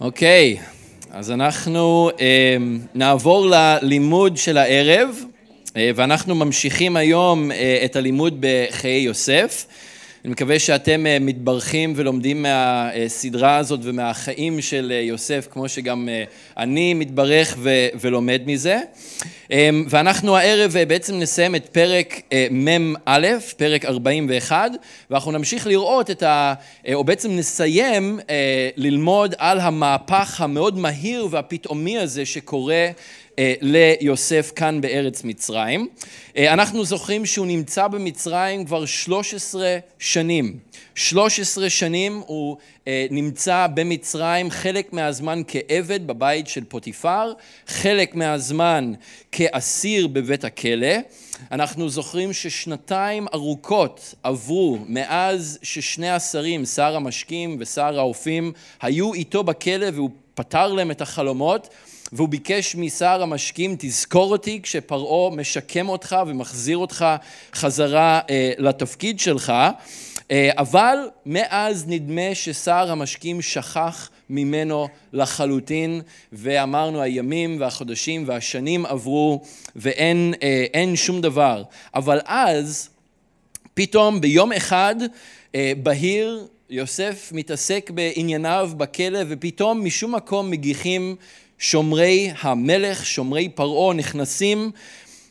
אוקיי, אז אנחנו אה, נעבור ללימוד של הערב, אה, ואנחנו ממשיכים היום אה, את הלימוד בחיי יוסף. אני מקווה שאתם אה, מתברכים ולומדים מהסדרה הזאת ומהחיים של אה, יוסף, כמו שגם אה, אני מתברך ולומד מזה. ואנחנו הערב בעצם נסיים את פרק מ"א, פרק 41, ואנחנו נמשיך לראות את ה... או בעצם נסיים ללמוד על המהפך המאוד מהיר והפתאומי הזה שקורה ליוסף כאן בארץ מצרים. אה, אנחנו זוכרים שהוא נמצא במצרים כבר 13 שנים. 13 שנים הוא אה, נמצא במצרים, חלק מהזמן כעבד בבית של פוטיפר, חלק מהזמן כאסיר בבית הכלא. אנחנו זוכרים ששנתיים ארוכות עברו מאז ששני השרים, שר המשקים ושר האופים, היו איתו בכלא והוא פתר להם את החלומות. והוא ביקש משר המשקים, תזכור אותי כשפרעה משקם אותך ומחזיר אותך חזרה אה, לתפקיד שלך, אה, אבל מאז נדמה ששר המשקים שכח ממנו לחלוטין, ואמרנו הימים והחודשים והשנים עברו ואין אה, שום דבר. אבל אז, פתאום ביום אחד אה, בהיר יוסף מתעסק בענייניו בכלא ופתאום משום מקום מגיחים שומרי המלך, שומרי פרעה, נכנסים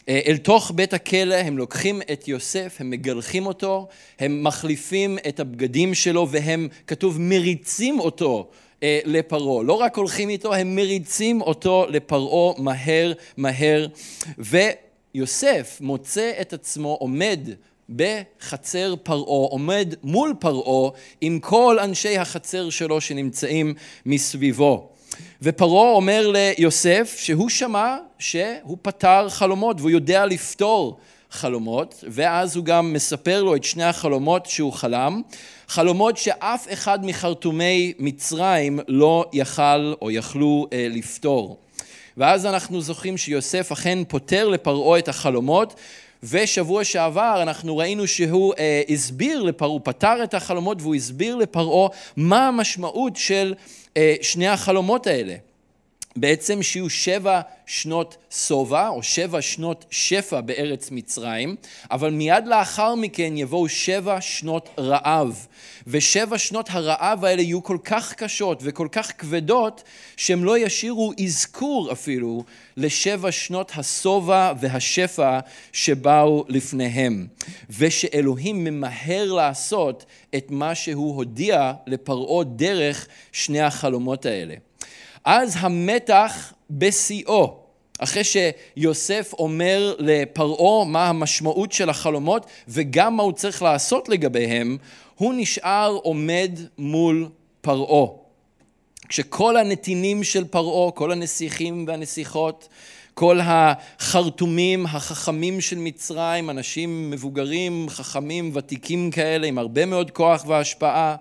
אה, אל תוך בית הכלא, הם לוקחים את יוסף, הם מגלחים אותו, הם מחליפים את הבגדים שלו והם, כתוב, מריצים אותו אה, לפרעה. לא רק הולכים איתו, הם מריצים אותו לפרעה מהר מהר. ויוסף מוצא את עצמו עומד בחצר פרעה, עומד מול פרעה עם כל אנשי החצר שלו שנמצאים מסביבו. ופרעה אומר ליוסף שהוא שמע שהוא פתר חלומות והוא יודע לפתור חלומות, ואז הוא גם מספר לו את שני החלומות שהוא חלם, חלומות שאף אחד מחרטומי מצרים לא יכל או יכלו אה, לפתור. ואז אנחנו זוכרים שיוסף אכן פותר לפרעה את החלומות, ושבוע שעבר אנחנו ראינו שהוא אה, הסביר לפרעה, הוא פתר את החלומות והוא הסביר לפרעה מה המשמעות של אה, שני החלומות האלה. בעצם שיהיו שבע שנות שובע או שבע שנות שפע בארץ מצרים, אבל מיד לאחר מכן יבואו שבע שנות רעב. ושבע שנות הרעב האלה יהיו כל כך קשות וכל כך כבדות, שהם לא ישאירו אזכור אפילו לשבע שנות השובע והשפע שבאו לפניהם. ושאלוהים ממהר לעשות את מה שהוא הודיע לפרעה דרך שני החלומות האלה. אז המתח בשיאו. אחרי שיוסף אומר לפרעה מה המשמעות של החלומות וגם מה הוא צריך לעשות לגביהם, הוא נשאר עומד מול פרעה. כשכל הנתינים של פרעה, כל הנסיכים והנסיכות, כל החרטומים החכמים של מצרים, אנשים מבוגרים, חכמים, ותיקים כאלה, עם הרבה מאוד כוח והשפעה,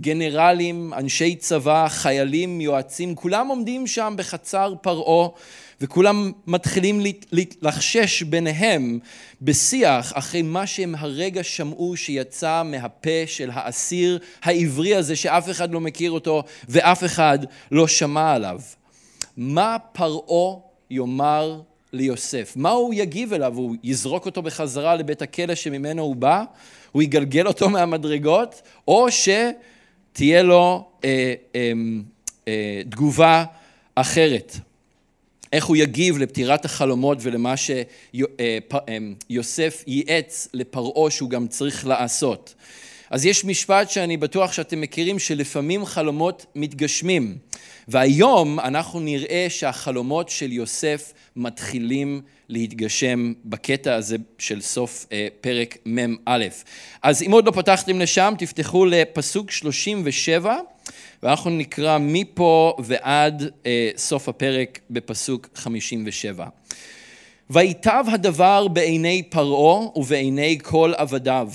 גנרלים, אנשי צבא, חיילים, יועצים, כולם עומדים שם בחצר פרעה וכולם מתחילים לחשש ביניהם בשיח אחרי מה שהם הרגע שמעו שיצא מהפה של האסיר העברי הזה שאף אחד לא מכיר אותו ואף אחד לא שמע עליו. מה פרעה יאמר ליוסף? מה הוא יגיב אליו? הוא יזרוק אותו בחזרה לבית הכלא שממנו הוא בא? הוא יגלגל אותו מהמדרגות? או ש... תהיה לו אה, אה, אה, תגובה אחרת. איך הוא יגיב לפטירת החלומות ולמה שיוסף אה, ייעץ לפרעה שהוא גם צריך לעשות. אז יש משפט שאני בטוח שאתם מכירים, שלפעמים חלומות מתגשמים. והיום אנחנו נראה שהחלומות של יוסף מתחילים להתגשם בקטע הזה של סוף אה, פרק מ"א. אז אם עוד לא פתחתם לשם, תפתחו לפסוק 37, ואנחנו נקרא מפה ועד אה, סוף הפרק בפסוק 57. ויטב הדבר בעיני פרעה ובעיני כל עבדיו.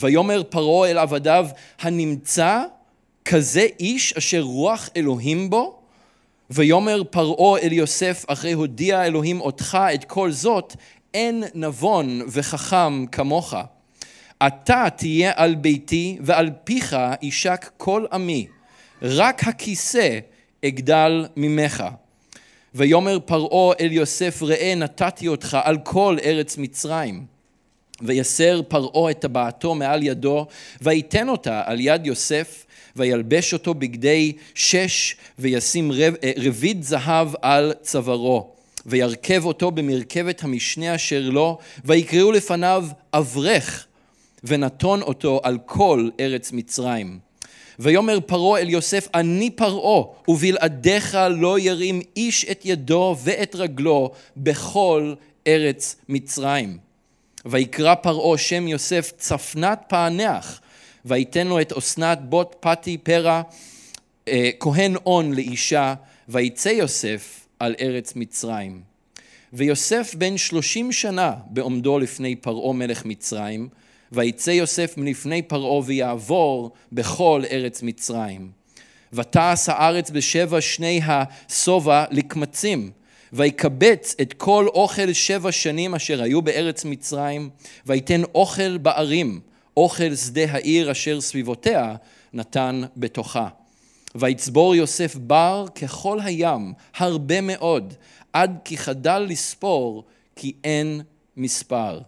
ויאמר פרעה אל עבדיו, הנמצא כזה איש אשר רוח אלוהים בו? ויאמר פרעה אל יוסף, אחרי הודיע אלוהים אותך את כל זאת, אין נבון וחכם כמוך. אתה תהיה על ביתי, ועל פיך יישק כל עמי. רק הכיסא אגדל ממך. ויאמר פרעה אל יוסף ראה נתתי אותך על כל ארץ מצרים. ויסר פרעה את טבעתו מעל ידו ויתן אותה על יד יוסף וילבש אותו בגדי שש וישים רב, אה, רביד זהב על צווארו וירכב אותו במרכבת המשנה אשר לו ויקראו לפניו אברך ונתון אותו על כל ארץ מצרים. ויאמר פרעה אל יוסף, אני פרעה, ובלעדיך לא ירים איש את ידו ואת רגלו בכל ארץ מצרים. ויקרא פרעה שם יוסף צפנת פענח, ויתן לו את אסנת בוט פתי פרע, אה, כהן און לאישה, ויצא יוסף על ארץ מצרים. ויוסף בן שלושים שנה בעומדו לפני פרעה מלך מצרים, ויצא יוסף מלפני פרעה ויעבור בכל ארץ מצרים. ותעש הארץ בשבע שני השובע לקמצים, ויקבץ את כל אוכל שבע שנים אשר היו בארץ מצרים, ויתן אוכל בערים, אוכל שדה העיר אשר סביבותיה נתן בתוכה. ויצבור יוסף בר ככל הים, הרבה מאוד, עד כי חדל לספור, כי אין מספר.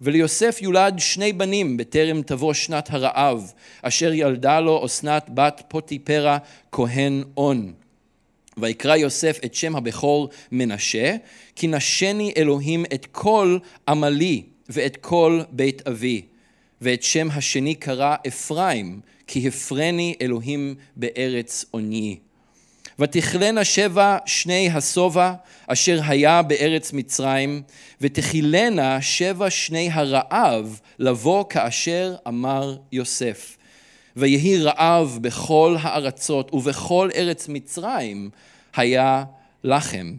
וליוסף יולד שני בנים בטרם תבוא שנת הרעב, אשר ילדה לו אסנת בת פוטיפרה כהן און. ויקרא יוסף את שם הבכור מנשה, כי נשני אלוהים את כל עמלי ואת כל בית אבי. ואת שם השני קרא אפרים, כי הפרני אלוהים בארץ עוני. ותכלנה שבע שני השובע אשר היה בארץ מצרים, ותכילנה שבע שני הרעב לבוא כאשר אמר יוסף. ויהי רעב בכל הארצות ובכל ארץ מצרים היה לחם.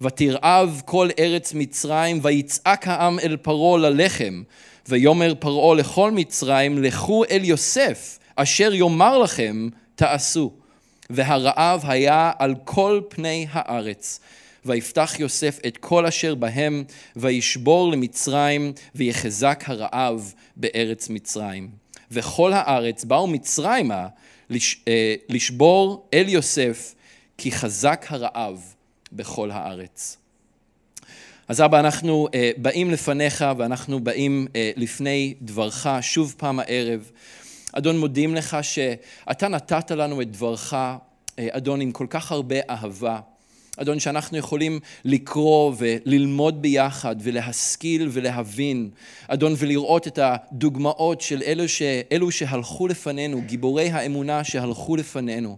ותרעב כל ארץ מצרים ויצעק העם אל פרעה ללחם ויאמר פרעה לכל מצרים לכו אל יוסף אשר יאמר לכם תעשו והרעב היה על כל פני הארץ. ויפתח יוסף את כל אשר בהם, וישבור למצרים, ויחזק הרעב בארץ מצרים. וכל הארץ באו מצרימה לש, אה, לשבור אל יוסף, כי חזק הרעב בכל הארץ. אז אבא, אנחנו אה, באים לפניך ואנחנו באים אה, לפני דברך שוב פעם הערב. אדון, מודים לך שאתה נתת לנו את דברך, אה, אדון, עם כל כך הרבה אהבה. אדון, שאנחנו יכולים לקרוא וללמוד ביחד ולהשכיל ולהבין, אדון, ולראות את הדוגמאות של אלו, ש... אלו שהלכו לפנינו, גיבורי האמונה שהלכו לפנינו.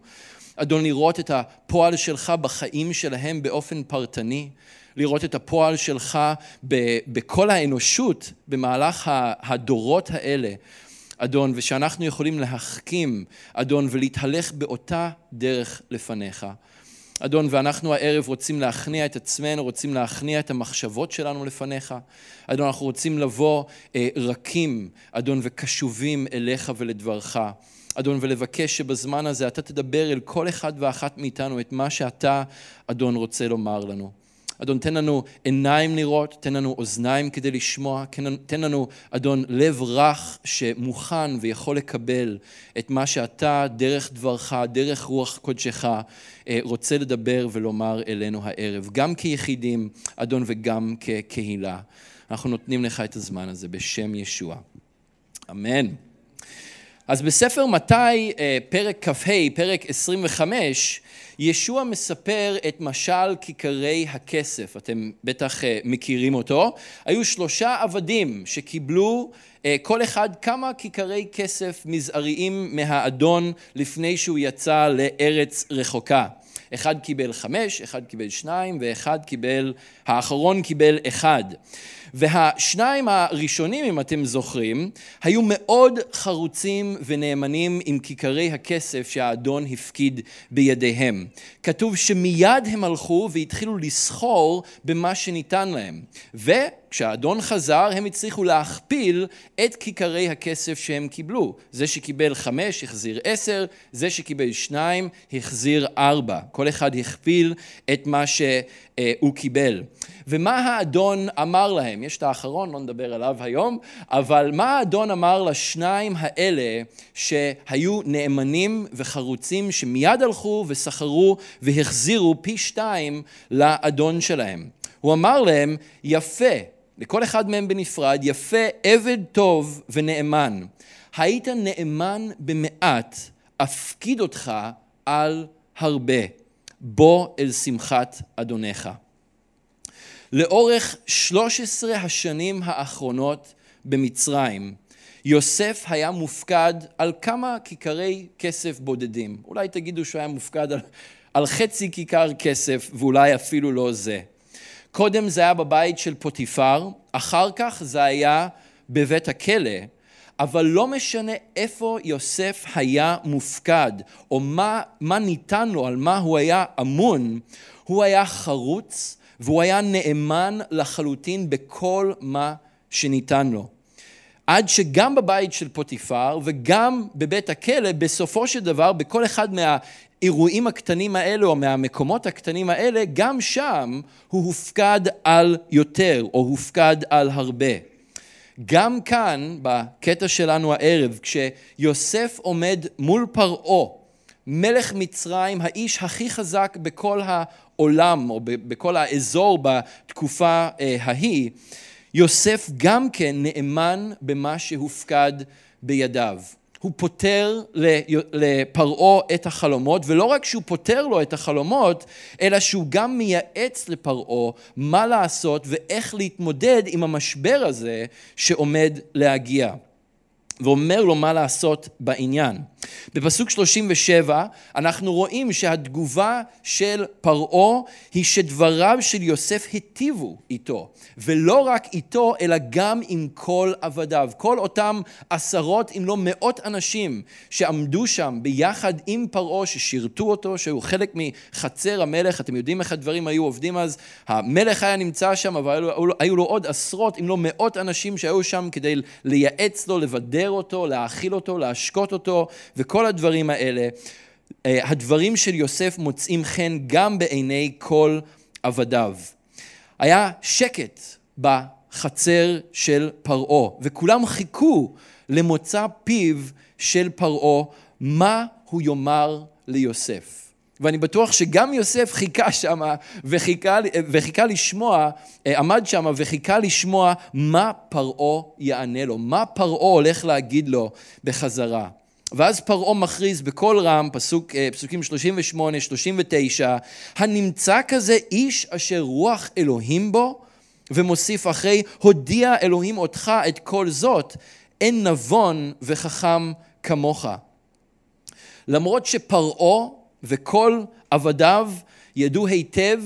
אדון, לראות את הפועל שלך בחיים שלהם באופן פרטני, לראות את הפועל שלך בכל האנושות במהלך הדורות האלה. אדון, ושאנחנו יכולים להחכים, אדון, ולהתהלך באותה דרך לפניך. אדון, ואנחנו הערב רוצים להכניע את עצמנו, רוצים להכניע את המחשבות שלנו לפניך. אדון, אנחנו רוצים לבוא אה, רכים, אדון, וקשובים אליך ולדברך. אדון, ולבקש שבזמן הזה אתה תדבר אל כל אחד ואחת מאיתנו את מה שאתה, אדון, רוצה לומר לנו. אדון, תן לנו עיניים לראות, תן לנו אוזניים כדי לשמוע, תן לנו, אדון, לב רך שמוכן ויכול לקבל את מה שאתה, דרך דברך, דרך רוח קודשך, אה, רוצה לדבר ולומר אלינו הערב, גם כיחידים, אדון, וגם כקהילה. אנחנו נותנים לך את הזמן הזה בשם ישוע. אמן. אז בספר מתי, אה, פרק כ"ה, פרק 25, ישוע מספר את משל כיכרי הכסף, אתם בטח אה, מכירים אותו. היו שלושה עבדים שקיבלו אה, כל אחד כמה כיכרי כסף מזעריים מהאדון לפני שהוא יצא לארץ רחוקה. אחד קיבל חמש, אחד קיבל שניים, ואחד קיבל, האחרון קיבל אחד. והשניים הראשונים, אם אתם זוכרים, היו מאוד חרוצים ונאמנים עם כיכרי הכסף שהאדון הפקיד בידיהם. כתוב שמיד הם הלכו והתחילו לסחור במה שניתן להם. וכשהאדון חזר, הם הצליחו להכפיל את כיכרי הכסף שהם קיבלו. זה שקיבל חמש החזיר עשר, זה שקיבל שניים החזיר ארבע. כל אחד הכפיל את מה שהוא קיבל. ומה האדון אמר להם? יש את האחרון, לא נדבר עליו היום, אבל מה האדון אמר לשניים האלה שהיו נאמנים וחרוצים, שמיד הלכו וסחרו והחזירו פי שתיים לאדון שלהם? הוא אמר להם, יפה, לכל אחד מהם בנפרד, יפה, עבד טוב ונאמן. היית נאמן במעט, אפקיד אותך על הרבה. בוא אל שמחת אדונך. לאורך 13 השנים האחרונות במצרים, יוסף היה מופקד על כמה כיכרי כסף בודדים. אולי תגידו שהוא היה מופקד על, על חצי כיכר כסף, ואולי אפילו לא זה. קודם זה היה בבית של פוטיפר, אחר כך זה היה בבית הכלא, אבל לא משנה איפה יוסף היה מופקד, או מה, מה ניתן לו, על מה הוא היה אמון, הוא היה חרוץ והוא היה נאמן לחלוטין בכל מה שניתן לו. עד שגם בבית של פוטיפר וגם בבית הכלא, בסופו של דבר, בכל אחד מהאירועים הקטנים האלה או מהמקומות הקטנים האלה, גם שם הוא הופקד על יותר או הופקד על הרבה. גם כאן, בקטע שלנו הערב, כשיוסף עומד מול פרעה, מלך מצרים, האיש הכי חזק בכל העולם, או בכל האזור בתקופה אה, ההיא, יוסף גם כן נאמן במה שהופקד בידיו. הוא פותר לפרעה את החלומות, ולא רק שהוא פותר לו את החלומות, אלא שהוא גם מייעץ לפרעה מה לעשות ואיך להתמודד עם המשבר הזה שעומד להגיע. ואומר לו מה לעשות בעניין. בפסוק 37 אנחנו רואים שהתגובה של פרעה היא שדבריו של יוסף היטיבו איתו, ולא רק איתו אלא גם עם כל עבדיו. כל אותם עשרות אם לא מאות אנשים שעמדו שם ביחד עם פרעה, ששירתו אותו, שהוא חלק מחצר המלך, אתם יודעים איך הדברים היו עובדים אז, המלך היה נמצא שם, אבל היו, לו עוד עשרות אם לא מאות אנשים שהיו שם כדי לייעץ לו, לבדר אותו, להאכיל אותו, להשקות אותו, וכל הדברים האלה, אה, הדברים של יוסף מוצאים חן גם בעיני כל עבדיו. היה שקט בחצר של פרעה, וכולם חיכו למוצא פיו של פרעה, מה הוא יאמר ליוסף. ואני בטוח שגם יוסף חיכה שם וחיכה, וחיכה לשמוע, אה, עמד שם וחיכה לשמוע מה פרעה יענה לו, מה פרעה הולך להגיד לו בחזרה. ואז פרעה מכריז בקול רם, פסוק, אה, פסוקים 38, 39, הנמצא כזה איש אשר רוח אלוהים בו, ומוסיף אחרי, הודיע אלוהים אותך את כל זאת, אין נבון וחכם כמוך. למרות שפרעה וכל עבדיו ידעו היטב,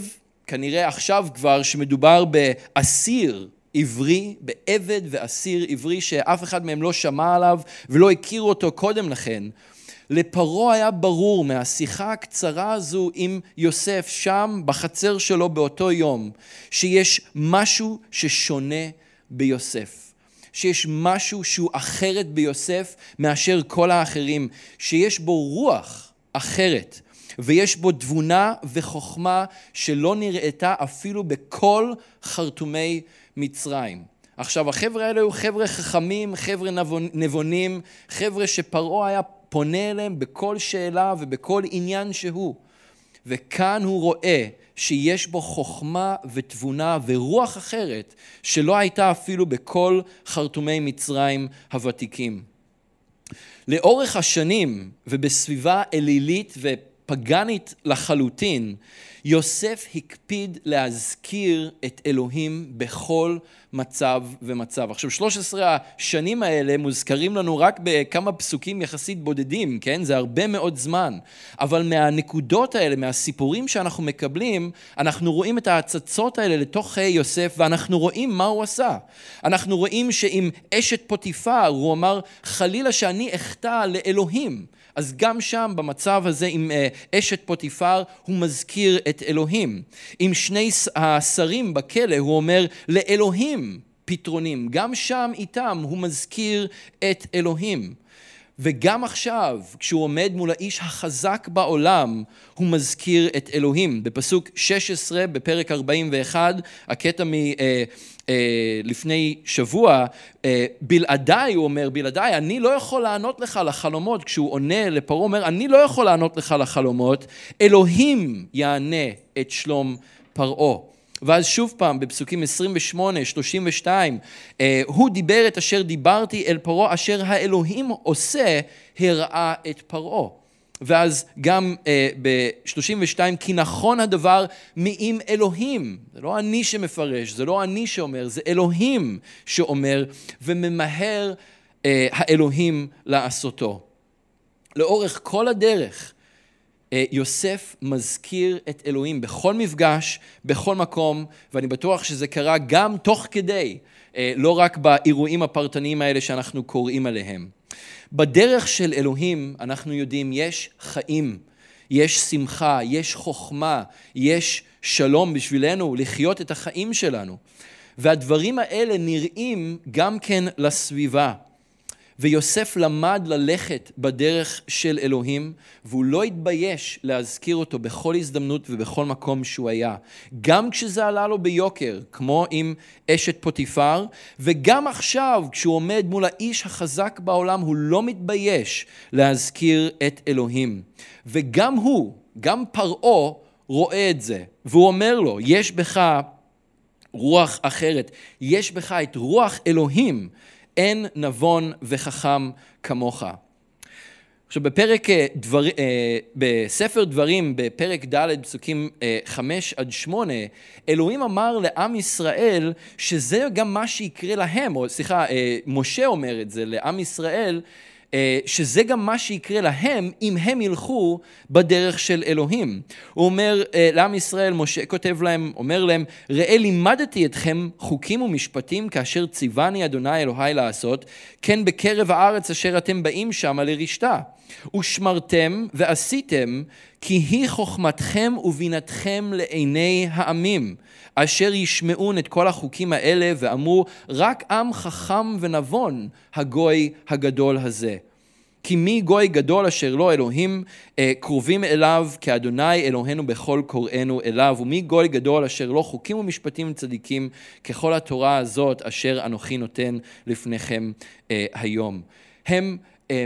כנראה עכשיו כבר, שמדובר באסיר עברי, בעבד ואסיר עברי שאף אחד מהם לא שמע עליו ולא הכיר אותו קודם לכן. לפרעה היה ברור מהשיחה הקצרה הזו עם יוסף שם בחצר שלו באותו יום, שיש משהו ששונה ביוסף. שיש משהו שהוא אחרת ביוסף מאשר כל האחרים, שיש בו רוח אחרת, ויש בו תבונה וחוכמה שלא נראתה אפילו בכל חרטומי מצרים. עכשיו החבר'ה האלה היו חבר'ה חכמים, חבר'ה נבונים, חבר'ה שפרעה היה פונה אליהם בכל שאלה ובכל עניין שהוא. וכאן הוא רואה שיש בו חוכמה ותבונה ורוח אחרת שלא הייתה אפילו בכל חרטומי מצרים הוותיקים. לאורך השנים ובסביבה אלילית ופגנית לחלוטין, יוסף הקפיד להזכיר את אלוהים בכל מצב ומצב. עכשיו, 13 השנים האלה מוזכרים לנו רק בכמה פסוקים יחסית בודדים, כן? זה הרבה מאוד זמן. אבל מהנקודות האלה, מהסיפורים שאנחנו מקבלים, אנחנו רואים את ההצצות האלה לתוך יוסף, ואנחנו רואים מה הוא עשה. אנחנו רואים שעם אשת פוטיפר, הוא אמר, חלילה שאני אחטא לאלוהים. אז גם שם, במצב הזה עם אה, אשת פוטיפר, הוא מזכיר את אלוהים. עם שני השרים בכלא, הוא אומר, לאלוהים פתרונים. גם שם איתם הוא מזכיר את אלוהים. וגם עכשיו, כשהוא עומד מול האיש החזק בעולם, הוא מזכיר את אלוהים. בפסוק 16 בפרק 41, הקטע מ... אה, לפני שבוע, אה, בלעדיי, הוא אומר, בלעדיי, אני לא יכול לענות לך לחלומות. כשהוא עונה לפרעה, הוא אומר, אני לא יכול לענות לך לחלומות, אלוהים יענה את שלום פרעה. ואז שוב פעם בפסוקים 28, 32, אה, הוא דיבר את אשר דיברתי אל פרעה, אשר האלוהים עושה, הראה את פרעה. ואז גם אה, ב-32, כי נכון הדבר מעם אלוהים. זה לא אני שמפרש, זה לא אני שאומר, זה אלוהים שאומר, וממהר אה, האלוהים לעשותו. לאורך כל הדרך, אה, יוסף מזכיר את אלוהים בכל מפגש, בכל מקום, ואני בטוח שזה קרה גם תוך כדי, אה, לא רק באירועים הפרטניים האלה שאנחנו קוראים עליהם. בדרך של אלוהים אנחנו יודעים יש חיים, יש שמחה, יש חוכמה, יש שלום בשבילנו לחיות את החיים שלנו. והדברים האלה נראים גם כן לסביבה. ויוסף למד ללכת בדרך של אלוהים, והוא לא התבייש להזכיר אותו בכל הזדמנות ובכל מקום שהוא היה. גם כשזה עלה לו ביוקר, כמו עם אשת פוטיפר, וגם עכשיו, כשהוא עומד מול האיש החזק בעולם, הוא לא מתבייש להזכיר את אלוהים. וגם הוא, גם פרעה, רואה את זה, והוא אומר לו, יש בך רוח אחרת, יש בך את רוח אלוהים אין נבון וחכם כמוך. עכשיו בפרק אה, דבר, אה, בספר דברים, בפרק ד' פסוקים אה, חמש עד שמונה, אלוהים אמר לעם ישראל שזה גם מה שיקרה להם, או סליחה, משה אומר את זה לעם ישראל, אה, שזה גם מה שיקרה להם אם הם ילכו בדרך של אלוהים. הוא אומר אה, לעם ישראל, משה כותב להם, אומר להם, ראה לימדתי אתכם חוקים ומשפטים כאשר ציווני אדוני אלוהי לעשות, כן בקרב הארץ אשר אתם באים שמה לרשתה. ושמרתם ועשיתם, כי היא חוכמתכם ובינתכם לעיני העמים, אשר ישמעון את כל החוקים האלה ואמרו, רק עם חכם ונבון הגוי הגדול הזה. כי מי גוי גדול אשר לא אלוהים אה, קרובים אליו כאדוני אלוהינו בכל קוראינו אליו ומי גוי גדול אשר לא חוקים ומשפטים צדיקים ככל התורה הזאת אשר אנוכי נותן לפניכם אה, היום. הם אה,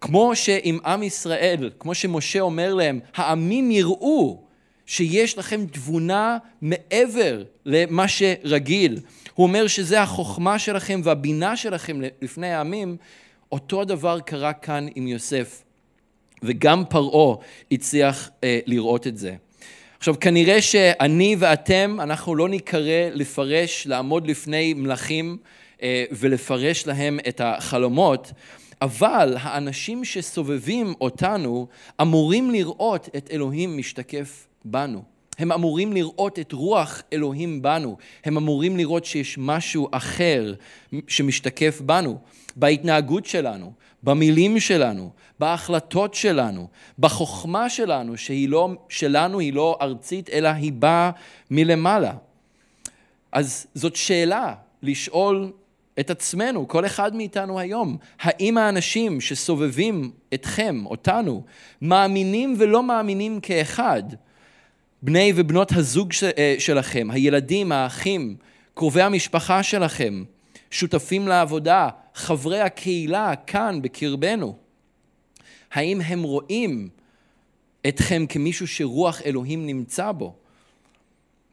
כמו שעם עם ישראל, כמו שמשה אומר להם, העמים יראו שיש לכם תבונה מעבר למה שרגיל. הוא אומר שזה החוכמה שלכם והבינה שלכם לפני העמים. אותו הדבר קרה כאן עם יוסף, וגם פרעה הצליח אה, לראות את זה. עכשיו, כנראה שאני ואתם, אנחנו לא ניקרא לפרש, לעמוד לפני מלכים אה, ולפרש להם את החלומות, אבל האנשים שסובבים אותנו אמורים לראות את אלוהים משתקף בנו. הם אמורים לראות את רוח אלוהים בנו. הם אמורים לראות שיש משהו אחר שמשתקף בנו, בהתנהגות שלנו, במילים שלנו, בהחלטות שלנו, בחוכמה שלנו, שהיא לא, שלנו היא לא ארצית, אלא היא באה מלמעלה. אז זאת שאלה לשאול את עצמנו, כל אחד מאיתנו היום, האם האנשים שסובבים אתכם, אותנו, מאמינים ולא מאמינים כאחד? בני ובנות הזוג אה, שלכם, הילדים, האחים, קרובי המשפחה שלכם, שותפים לעבודה, חברי הקהילה כאן בקרבנו. האם הם רואים אתכם כמישהו שרוח אלוהים נמצא בו?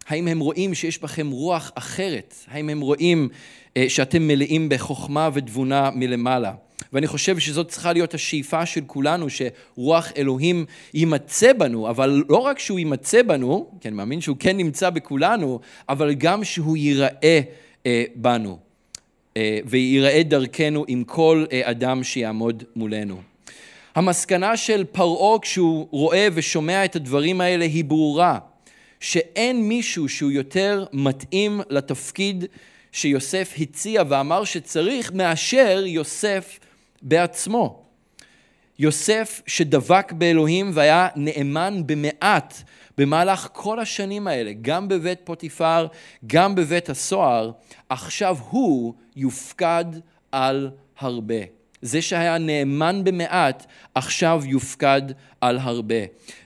האם הם רואים שיש בכם רוח אחרת? האם הם רואים אה, שאתם מלאים בחוכמה ותבונה מלמעלה? ואני חושב שזאת צריכה להיות השאיפה של כולנו, שרוח אלוהים יימצא בנו, אבל לא רק שהוא יימצא בנו, כי אני מאמין שהוא כן נמצא בכולנו, אבל גם שהוא ייראה אה, בנו, אה, וייראה דרכנו עם כל אה, אדם שיעמוד מולנו. המסקנה של פרעה כשהוא רואה ושומע את הדברים האלה היא ברורה, שאין מישהו שהוא יותר מתאים לתפקיד שיוסף הציע ואמר שצריך מאשר יוסף בעצמו. יוסף שדבק באלוהים והיה נאמן במעט במהלך כל השנים האלה, גם בבית פוטיפר, גם בבית הסוהר, עכשיו הוא יופקד על הרבה. זה שהיה נאמן במעט, עכשיו יופקד על הרבה.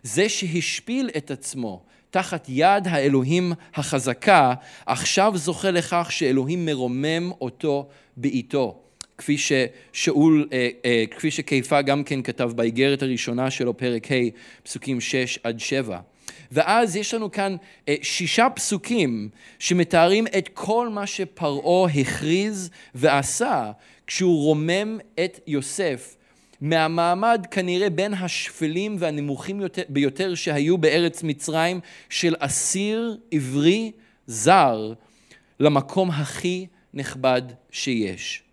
זה שהשפיל את עצמו תחת יד האלוהים החזקה, עכשיו זוכה לכך שאלוהים מרומם אותו בעיתו. כפי ששאול, אה, אה, כפי שכיפה גם כן כתב באיגרת הראשונה שלו, פרק ה', פסוקים 6 עד 7. ואז יש לנו כאן אה, שישה פסוקים שמתארים את כל מה שפרעה הכריז ועשה כשהוא רומם את יוסף מהמעמד כנראה בין השפלים והנמוכים ביותר שהיו בארץ מצרים של אסיר עברי זר למקום הכי נכבד שיש.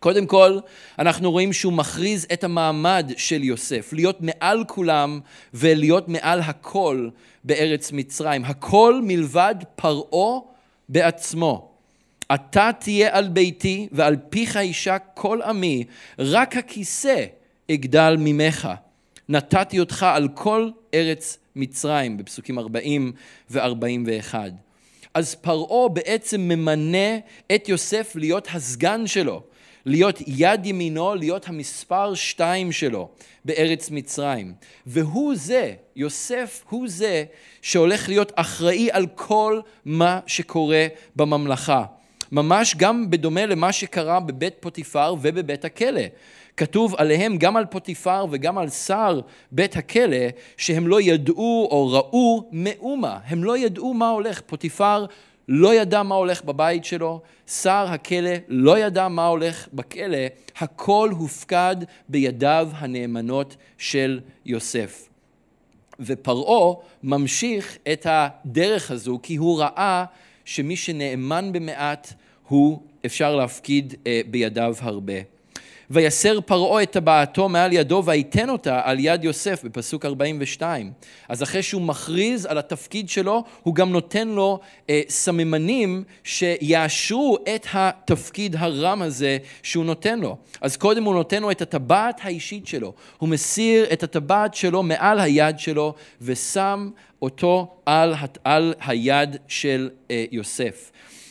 קודם כל, אנחנו רואים שהוא מכריז את המעמד של יוסף, להיות מעל כולם ולהיות מעל הכל בארץ מצרים. הכל מלבד פרעה בעצמו. אתה תהיה על ביתי ועל פיך אישה כל עמי, רק הכיסא אגדל ממך. נתתי אותך על כל ארץ מצרים, בפסוקים 40 ו-41. אז פרעה בעצם ממנה את יוסף להיות הסגן שלו. להיות יד ימינו, להיות המספר שתיים שלו בארץ מצרים. והוא זה, יוסף הוא זה שהולך להיות אחראי על כל מה שקורה בממלכה. ממש גם בדומה למה שקרה בבית פוטיפר ובבית הכלא. כתוב עליהם גם על פוטיפר וגם על שר בית הכלא שהם לא ידעו או ראו מאומה, הם לא ידעו מה הולך. פוטיפר לא ידע מה הולך בבית שלו, שר הכלא לא ידע מה הולך בכלא, הכל הופקד בידיו הנאמנות של יוסף. ופרעה ממשיך את הדרך הזו כי הוא ראה שמי שנאמן במעט הוא אפשר להפקיד אה, בידיו הרבה. ויסר פרעה את טבעתו מעל ידו ויתן אותה על יד יוסף בפסוק 42. אז אחרי שהוא מכריז על התפקיד שלו, הוא גם נותן לו אה, סממנים שיאשרו את התפקיד הרם הזה שהוא נותן לו. אז קודם הוא נותן לו את הטבעת האישית שלו. הוא מסיר את הטבעת שלו מעל היד שלו ושם אותו על, על היד של אה, יוסף.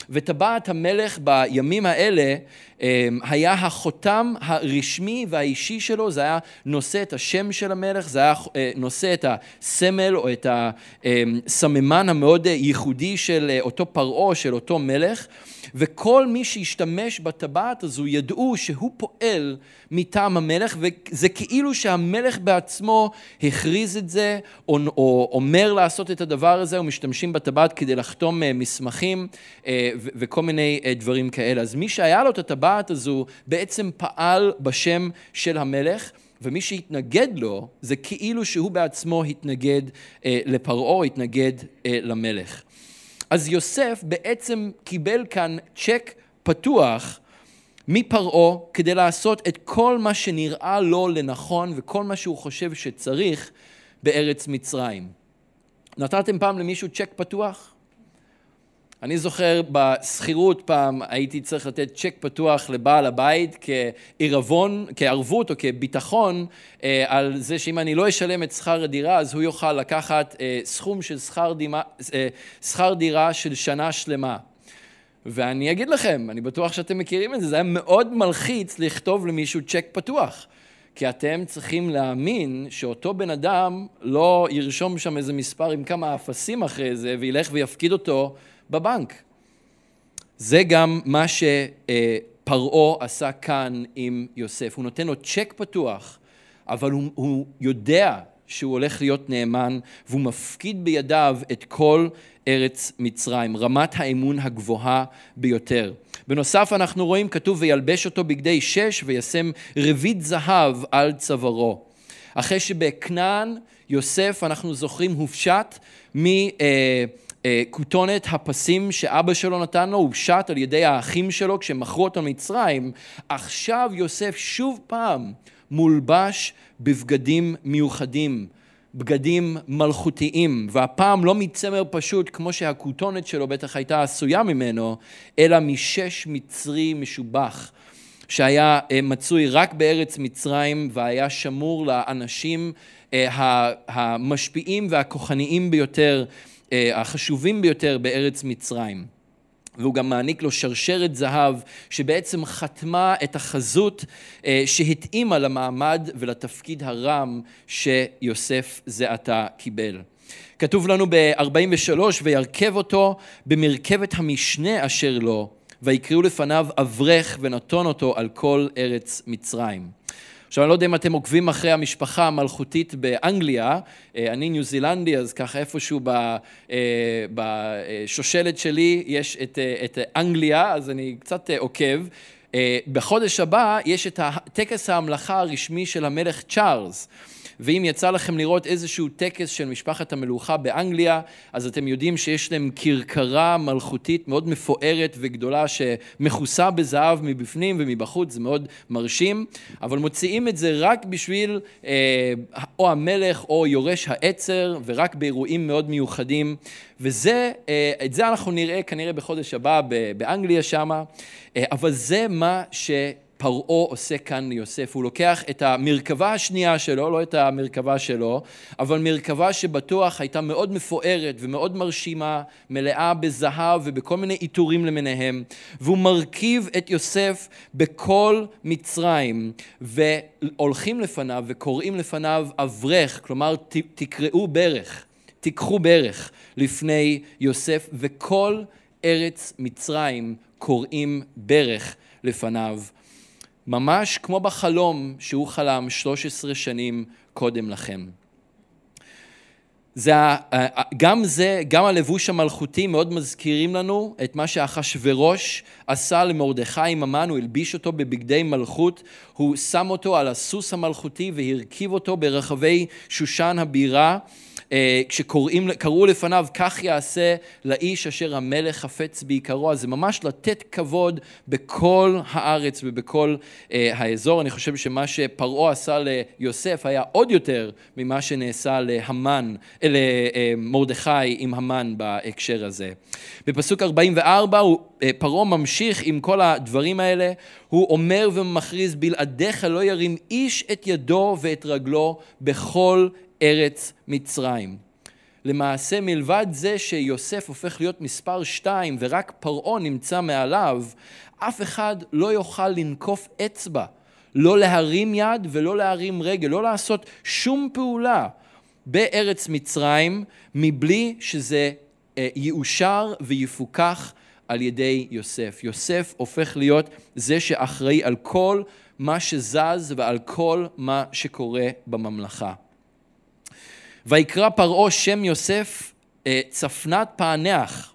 וטבעת המלך בימים האלה אמ, היה החותם הרשמי והאישי שלו, זה היה נושא את השם של המלך, זה היה אה, נושא את הסמל או את הסממן המאוד ייחודי של אה, אותו פרעה, של אותו מלך, וכל מי שהשתמש בטבעת הזו ידעו שהוא פועל מטעם המלך, וזה כאילו שהמלך בעצמו הכריז את זה, או, או אומר לעשות את הדבר הזה, ומשתמשים בטבעת כדי לחתום אה, מסמכים וכל מיני דברים כאלה. אז מי שהיה לו את הטבעת הזו בעצם פעל בשם של המלך, ומי שהתנגד לו זה כאילו שהוא בעצמו התנגד אה, לפרעה, התנגד אה, למלך. אז יוסף בעצם קיבל כאן צ'ק פתוח מפרעה כדי לעשות את כל מה שנראה לו לנכון וכל מה שהוא חושב שצריך בארץ מצרים. נתתם פעם למישהו צ'ק פתוח? אני זוכר בשכירות פעם הייתי צריך לתת צ'ק פתוח לבעל הבית כעירבון, כערבות או כביטחון אה, על זה שאם אני לא אשלם את שכר הדירה אז הוא יוכל לקחת אה, סכום של שכר דירה, אה, שכר דירה של שנה שלמה. ואני אגיד לכם, אני בטוח שאתם מכירים את זה, זה היה מאוד מלחיץ לכתוב למישהו צ'ק פתוח. כי אתם צריכים להאמין שאותו בן אדם לא ירשום שם איזה מספר עם כמה אפסים אחרי זה וילך ויפקיד אותו בבנק. זה גם מה שפרעה עשה כאן עם יוסף. הוא נותן לו צ'ק פתוח, אבל הוא, הוא יודע שהוא הולך להיות נאמן, והוא מפקיד בידיו את כל ארץ מצרים, רמת האמון הגבוהה ביותר. בנוסף אנחנו רואים כתוב וילבש אותו בגדי שש וישם רבית זהב על צווארו. אחרי שבכנען יוסף אנחנו זוכרים הופשט מ... אה, כותונת הפסים שאבא שלו נתן לו, הוא פשט על ידי האחים שלו כשמכרו אותו מצרים, עכשיו יוסף שוב פעם מולבש בבגדים מיוחדים, בגדים מלכותיים, והפעם לא מצמר פשוט כמו שהכותונת שלו בטח הייתה עשויה ממנו, אלא משש מצרי משובח. שהיה אה, מצוי רק בארץ מצרים והיה שמור לאנשים אה, המשפיעים והכוחניים ביותר אה, החשובים ביותר בארץ מצרים. והוא גם מעניק לו שרשרת זהב שבעצם חתמה את החזות אה, שהתאימה למעמד ולתפקיד הרם שיוסף זה עתה קיבל. כתוב לנו ב-43, וירכב אותו במרכבת המשנה אשר לו, ויקראו לפניו אברך ונתון אותו על כל ארץ מצרים. עכשיו, אני לא יודע אם אתם עוקבים אחרי המשפחה המלכותית באנגליה, אה, אני ניו זילנדי, אז ככה איפשהו אה, בשושלת שלי יש את, אה, את אנגליה, אז אני קצת עוקב. בחודש הבא יש את טקס ההמלכה הרשמי של המלך צ'ארלס. ואם יצא לכם לראות איזשהו טקס של משפחת המלוכה באנגליה, אז אתם יודעים שיש להם כרכרה מלכותית מאוד מפוארת וגדולה שמכוסה בזהב מבפנים ומבחוץ, זה מאוד מרשים, אבל מוציאים את זה רק בשביל אה, או המלך או יורש העצר, ורק באירועים מאוד מיוחדים, וזה, אה, את זה אנחנו נראה כנראה בחודש הבא באנגליה שמה, אה, אבל זה מה ש... פרעה עושה כאן ליוסף, הוא לוקח את המרכבה השנייה שלו, לא את המרכבה שלו, אבל מרכבה שבטוח הייתה מאוד מפוארת ומאוד מרשימה, מלאה בזהב ובכל מיני עיטורים למיניהם, והוא מרכיב את יוסף בכל מצרים, והולכים לפניו וקוראים לפניו אברך, כלומר תקראו ברך, תיקחו ברך לפני יוסף, וכל ארץ מצרים קוראים ברך לפניו. ממש כמו בחלום שהוא חלם 13 שנים קודם לכם. זה, גם זה, גם הלבוש המלכותי מאוד מזכירים לנו את מה שאחשורוש עשה למרדכי עם המן, הוא הלביש אותו בבגדי מלכות, הוא שם אותו על הסוס המלכותי והרכיב אותו ברחבי שושן הבירה. אה, כשקראו לפניו כך יעשה לאיש אשר המלך חפץ בעיקרו, אז זה ממש לתת כבוד בכל הארץ ובכל אה, האזור. אני חושב שמה שפרעה עשה ליוסף היה עוד יותר ממה שנעשה להמן, אה, למרדכי עם המן בהקשר הזה. בפסוק 44 פרעה ממשיך עם כל הדברים האלה, הוא אומר ומכריז בלעדיך לא ירים איש את ידו ואת רגלו בכל ארץ מצרים. למעשה מלבד זה שיוסף הופך להיות מספר שתיים ורק פרעה נמצא מעליו, אף אחד לא יוכל לנקוף אצבע, לא להרים יד ולא להרים רגל, לא לעשות שום פעולה בארץ מצרים מבלי שזה אה, יאושר ויפוקח על ידי יוסף. יוסף הופך להיות זה שאחראי על כל מה שזז ועל כל מה שקורה בממלכה. ויקרא פרעה שם יוסף אה, צפנת פענח.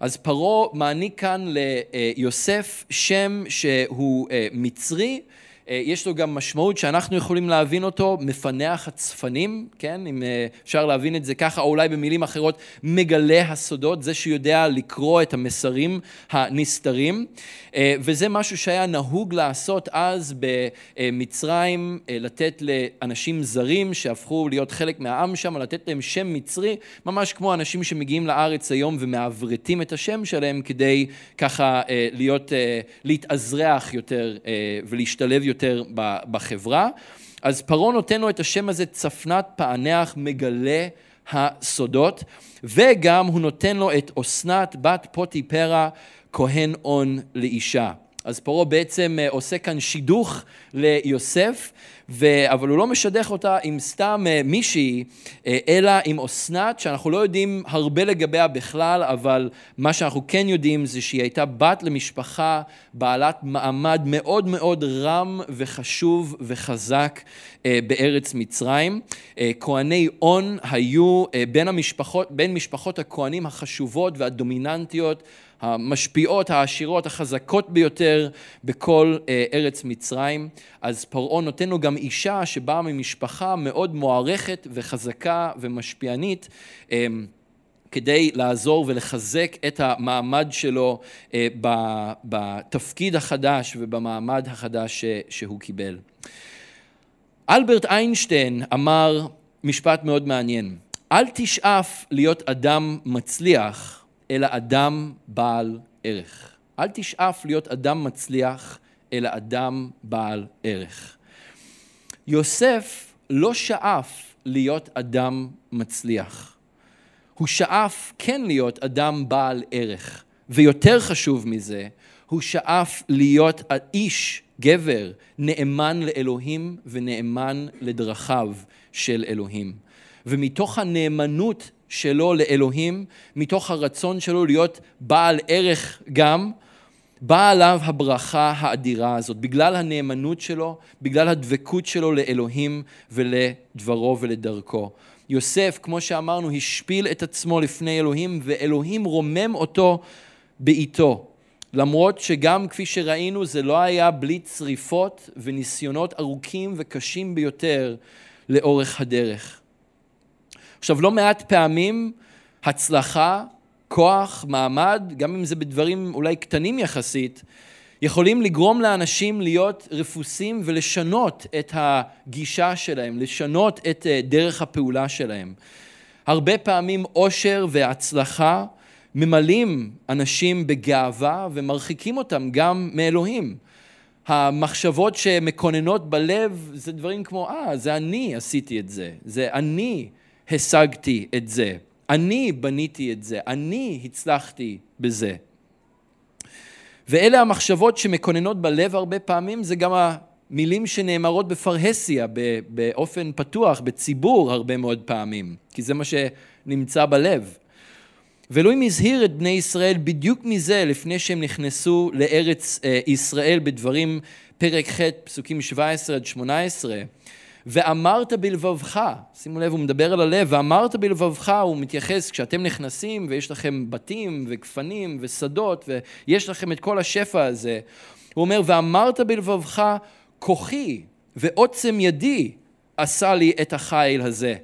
אז פרעה מעניק כאן ליוסף שם שהוא אה, מצרי, אה, יש לו גם משמעות שאנחנו יכולים להבין אותו, מפנח הצפנים, כן, אם אה, אפשר להבין את זה ככה, או אולי במילים אחרות, מגלה הסודות, זה שיודע לקרוא את המסרים הנסתרים, אה, וזה משהו שהיה נהוג לעשות אז במצרים, לתת לאנשים זרים שהפכו להיות חלק מהעם שם, לתת להם שם מצרי, ממש כמו אנשים שמגיעים לארץ היום ומעברתים את השם שלהם כדי ככה להיות, להתאזרח יותר ולהשתלב יותר. יותר בחברה. אז פרעה נותן לו את השם הזה צפנת פענח מגלה הסודות, וגם הוא נותן לו את אסנת בת פוטיפרה כהן און לאישה. אז פרעה בעצם אה, עושה כאן שידוך ליוסף, ו... אבל הוא לא משדך אותה עם סתם אה, מישהי, אה, אלא עם אסנת, שאנחנו לא יודעים הרבה לגביה בכלל, אבל מה שאנחנו כן יודעים זה שהיא הייתה בת למשפחה בעלת מעמד מאוד מאוד רם וחשוב וחזק בארץ מצרים. כהני און היו בין, המשפחות, בין משפחות הכהנים החשובות והדומיננטיות המשפיעות, העשירות, החזקות ביותר בכל אה, ארץ מצרים. אז פרעה נותן לו גם אישה שבאה ממשפחה מאוד מוערכת וחזקה ומשפיענית. אה, כדי לעזור ולחזק את המעמד שלו אה, בתפקיד החדש ובמעמד החדש שהוא קיבל. אלברט איינשטיין אמר משפט מאוד מעניין, אל תשאף להיות אדם מצליח, אלא אדם בעל ערך. אל תשאף להיות אדם מצליח, אלא אדם בעל ערך. יוסף לא שאף להיות אדם מצליח. הוא שאף כן להיות אדם בעל ערך. ויותר חשוב מזה, הוא שאף להיות איש, גבר, נאמן לאלוהים ונאמן לדרכיו של אלוהים. ומתוך הנאמנות שלו לאלוהים, מתוך הרצון שלו להיות בעל ערך גם, באה עליו הברכה האדירה הזאת, בגלל הנאמנות שלו, בגלל הדבקות שלו לאלוהים ולדברו ולדרכו. יוסף, כמו שאמרנו, השפיל את עצמו לפני אלוהים, ואלוהים רומם אותו בעיתו. למרות שגם כפי שראינו זה לא היה בלי צריפות וניסיונות ארוכים וקשים ביותר לאורך הדרך. עכשיו לא מעט פעמים הצלחה, כוח, מעמד, גם אם זה בדברים אולי קטנים יחסית, יכולים לגרום לאנשים להיות רפוסים ולשנות את הגישה שלהם, לשנות את אה, דרך הפעולה שלהם. הרבה פעמים עושר והצלחה ממלאים אנשים בגאווה ומרחיקים אותם גם מאלוהים. המחשבות שמקוננות בלב זה דברים כמו, אה, זה אני עשיתי את זה, זה אני השגתי את זה, אני בניתי את זה, אני הצלחתי בזה. ואלה המחשבות שמקוננות בלב הרבה פעמים, זה גם המילים שנאמרות בפרהסיה, באופן פתוח, בציבור הרבה מאוד פעמים, כי זה מה שנמצא בלב. ואלוהים הזהיר את בני ישראל בדיוק מזה לפני שהם נכנסו לארץ אה, ישראל בדברים פרק ח' פסוקים 17 עד 18 ואמרת בלבבך, שימו לב הוא מדבר על הלב, ואמרת בלבבך הוא מתייחס כשאתם נכנסים ויש לכם בתים וגפנים ושדות ויש לכם את כל השפע הזה הוא אומר ואמרת בלבבך כוחי ועוצם ידי עשה לי את החיל הזה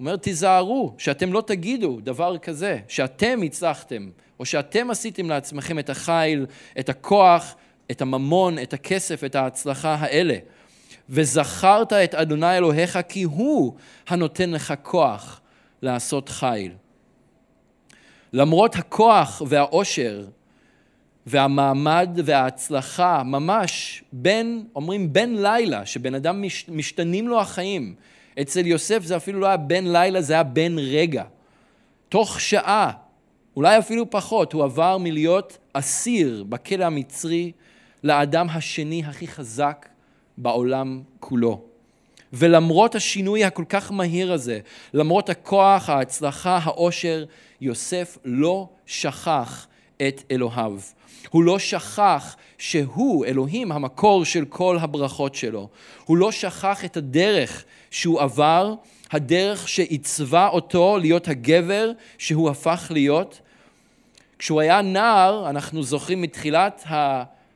הוא אומר, תיזהרו, שאתם לא תגידו דבר כזה, שאתם הצלחתם, או שאתם עשיתם לעצמכם את החיל, את הכוח, את הממון, את הכסף, את ההצלחה האלה. וזכרת את אדוני אלוהיך כי הוא הנותן לך כוח לעשות חיל. למרות הכוח והאושר והמעמד וההצלחה, ממש בין, אומרים בין לילה, שבן אדם משתנים לו החיים, אצל יוסף זה אפילו לא היה בן לילה, זה היה בן רגע. תוך שעה, אולי אפילו פחות, הוא עבר מלהיות אסיר בכלא המצרי לאדם השני הכי חזק בעולם כולו. ולמרות השינוי הכל כך מהיר הזה, למרות הכוח, ההצלחה, העושר, יוסף לא שכח את אלוהיו. הוא לא שכח שהוא, אלוהים, המקור של כל הברכות שלו. הוא לא שכח את הדרך שהוא עבר, הדרך שעיצבה אותו להיות הגבר שהוא הפך להיות. כשהוא היה נער, אנחנו זוכרים מתחילת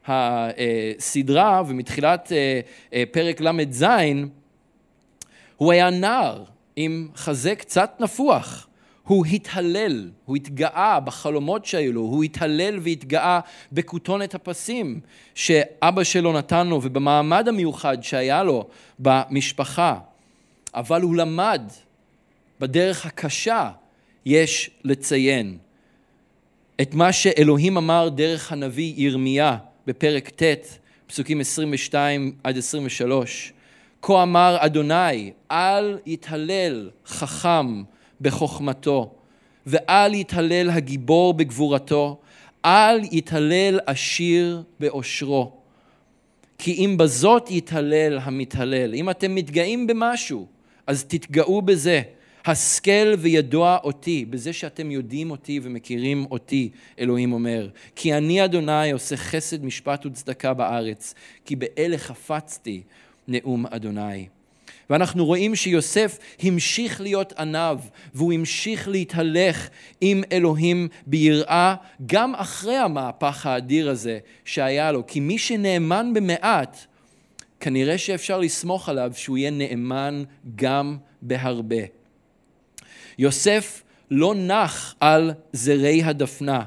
הסדרה ומתחילת אה, אה, פרק ל"ז, הוא היה נער עם חזה קצת נפוח. הוא התהלל, הוא התגאה בחלומות שהיו לו, הוא התהלל והתגאה בכותונת הפסים שאבא שלו נתן לו ובמעמד המיוחד שהיה לו במשפחה. אבל הוא למד בדרך הקשה, יש לציין, את מה שאלוהים אמר דרך הנביא ירמיה בפרק ט', פסוקים 22 עד 23. כה אמר אדוני, אל יתהלל חכם בחוכמתו, ואל יתהלל הגיבור בגבורתו, אל יתהלל עשיר בעושרו. כי אם בזאת יתהלל המתהלל, אם אתם מתגאים במשהו, אז תתגאו בזה. השכל וידוע אותי, בזה שאתם יודעים אותי ומכירים אותי, אלוהים אומר. כי אני אדוני עושה חסד, משפט וצדקה בארץ, כי באלה חפצתי נאום אדוני. ואנחנו רואים שיוסף המשיך להיות עניו, והוא המשיך להתהלך עם אלוהים ביראה, גם אחרי המהפך האדיר הזה שהיה לו. כי מי שנאמן במעט, כנראה שאפשר לסמוך עליו שהוא יהיה נאמן גם בהרבה. יוסף לא נח על זרי הדפנה,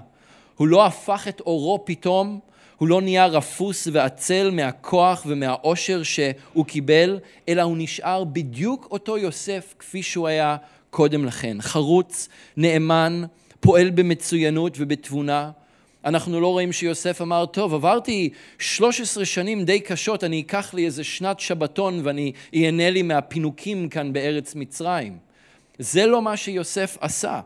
הוא לא הפך את אורו פתאום, הוא לא נהיה רפוס ועצל מהכוח ומהאושר שהוא קיבל, אלא הוא נשאר בדיוק אותו יוסף כפי שהוא היה קודם לכן, חרוץ, נאמן, פועל במצוינות ובתבונה. אנחנו לא רואים שיוסף אמר, טוב, עברתי 13 שנים די קשות, אני אקח לי איזה שנת שבתון ואני אהנה לי מהפינוקים כאן בארץ מצרים. זה לא מה שיוסף עשה.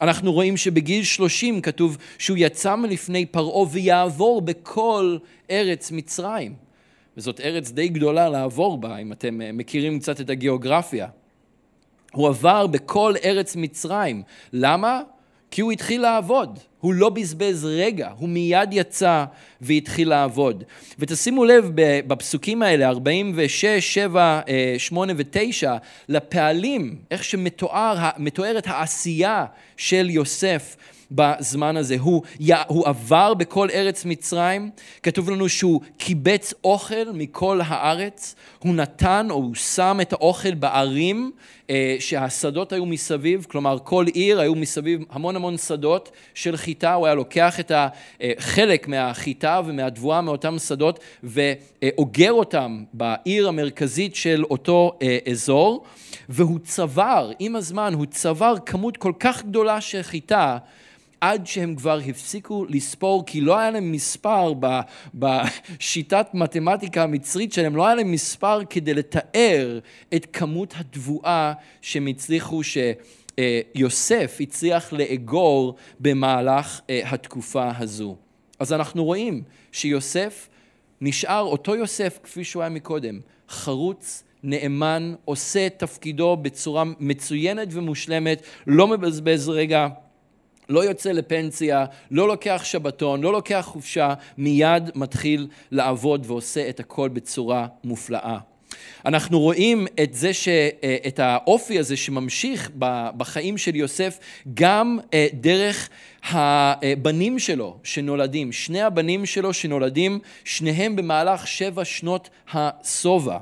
אנחנו רואים שבגיל 30 כתוב שהוא יצא מלפני פרעה ויעבור בכל ארץ מצרים. וזאת ארץ די גדולה לעבור בה, אם אתם מכירים קצת את הגיאוגרפיה. הוא עבר בכל ארץ מצרים. למה? כי הוא התחיל לעבוד. הוא לא בזבז רגע, הוא מיד יצא והתחיל לעבוד. ותשימו לב בפסוקים האלה, 46, 7, 8 ו-9, לפעלים, איך שמתוארת העשייה של יוסף בזמן הזה. הוא, הוא עבר בכל ארץ מצרים, כתוב לנו שהוא קיבץ אוכל מכל הארץ, הוא נתן או הוא שם את האוכל בערים שהשדות היו מסביב, כלומר כל עיר היו מסביב המון המון שדות של חיטה, הוא היה לוקח את החלק מהחיטה ומהתבואה מאותם שדות ואוגר אותם בעיר המרכזית של אותו אה, אזור, והוא צבר, עם הזמן הוא צבר כמות כל כך גדולה של חיטה עד שהם כבר הפסיקו לספור, כי לא היה להם מספר בשיטת מתמטיקה המצרית שלהם, לא היה להם מספר כדי לתאר את כמות התבואה שהם הצליחו, שיוסף הצליח לאגור במהלך אה, התקופה הזו. אז אנחנו רואים שיוסף נשאר אותו יוסף כפי שהוא היה מקודם, חרוץ, נאמן, עושה את תפקידו בצורה מצוינת ומושלמת, לא מבזבז רגע. לא יוצא לפנסיה, לא לוקח שבתון, לא לוקח חופשה, מיד מתחיל לעבוד ועושה את הכל בצורה מופלאה. אנחנו רואים את זה, ש, אה, את האופי הזה שממשיך בחיים של יוסף גם אה, דרך הבנים שלו שנולדים, שני הבנים שלו שנולדים, שניהם במהלך שבע שנות השובע, אה,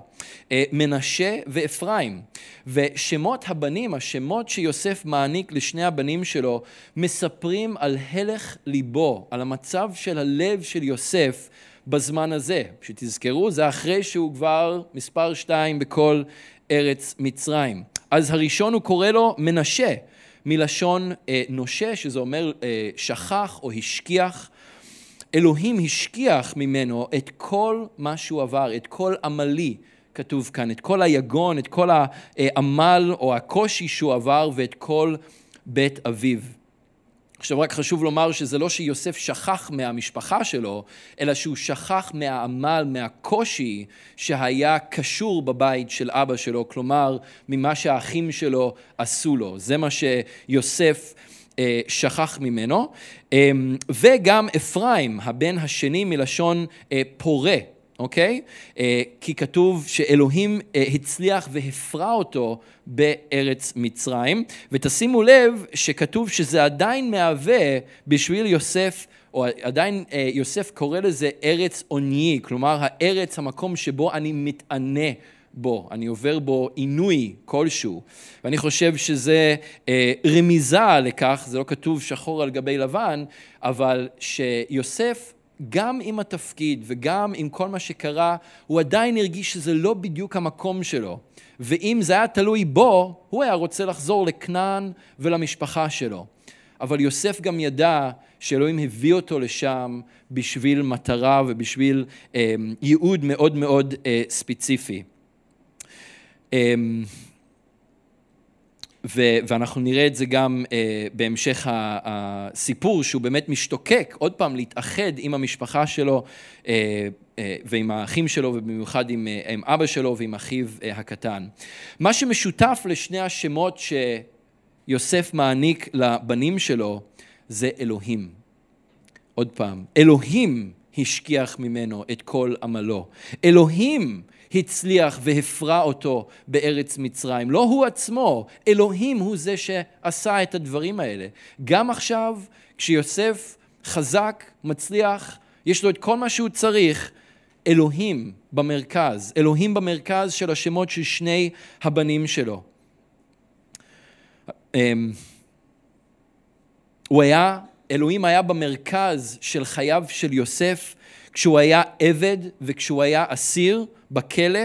מנשה ואפרים. ושמות הבנים, השמות שיוסף מעניק לשני הבנים שלו, מספרים על הלך ליבו, על המצב של הלב של יוסף בזמן הזה. שתזכרו, זה אחרי שהוא כבר מספר שתיים בכל ארץ מצרים. אז הראשון הוא קורא לו מנשה, מלשון אה, נושה, שזה אומר אה, שכח או השכיח. אלוהים השכיח ממנו את כל מה שהוא עבר, את כל עמלי, כתוב כאן, את כל היגון, את כל העמל או הקושי שהוא עבר ואת כל בית אביו. עכשיו רק חשוב לומר שזה לא שיוסף שכח מהמשפחה שלו, אלא שהוא שכח מהעמל, מהקושי שהיה קשור בבית של אבא שלו, כלומר ממה שהאחים שלו עשו לו. זה מה שיוסף אה, שכח ממנו. אה, וגם אפרים, הבן השני מלשון אה, פורה. אוקיי? אה, כי כתוב שאלוהים אה, הצליח והפרע אותו בארץ מצרים, ותשימו לב שכתוב שזה עדיין מהווה בשביל יוסף או עדיין אה, יוסף קורא לזה ארץ עוני, כלומר הארץ, המקום שבו אני מתענה בו, אני עובר בו עינוי כלשהו. ואני חושב שזה אה, רמיזה לכך, זה לא כתוב שחור על גבי לבן, אבל שיוסף גם עם התפקיד וגם עם כל מה שקרה, הוא עדיין הרגיש שזה לא בדיוק המקום שלו. ואם זה היה תלוי בו, הוא היה רוצה לחזור לכנען ולמשפחה שלו. אבל יוסף גם ידע שאלוהים הביא אותו לשם בשביל מטרה ובשביל אה, ייעוד מאוד מאוד אה, ספציפי. אה, ו- ואנחנו נראה את זה גם uh, בהמשך הסיפור, שהוא באמת משתוקק עוד פעם להתאחד עם המשפחה שלו uh, uh, ועם האחים שלו, ובמיוחד עם, uh, עם אבא שלו ועם אחיו uh, הקטן. מה שמשותף לשני השמות שיוסף מעניק לבנים שלו, זה אלוהים. עוד פעם, אלוהים השכיח ממנו את כל עמלו. אלוהים הצליח והפרע אותו בארץ מצרים. לא הוא עצמו, אלוהים הוא זה שעשה את הדברים האלה. גם עכשיו, כשיוסף חזק, מצליח, יש לו את כל מה שהוא צריך, אלוהים במרכז, אלוהים במרכז של השמות של שני הבנים שלו. אמ, הוא היה, אלוהים היה במרכז של חייו של יוסף כשהוא היה עבד וכשהוא היה אסיר בכלא,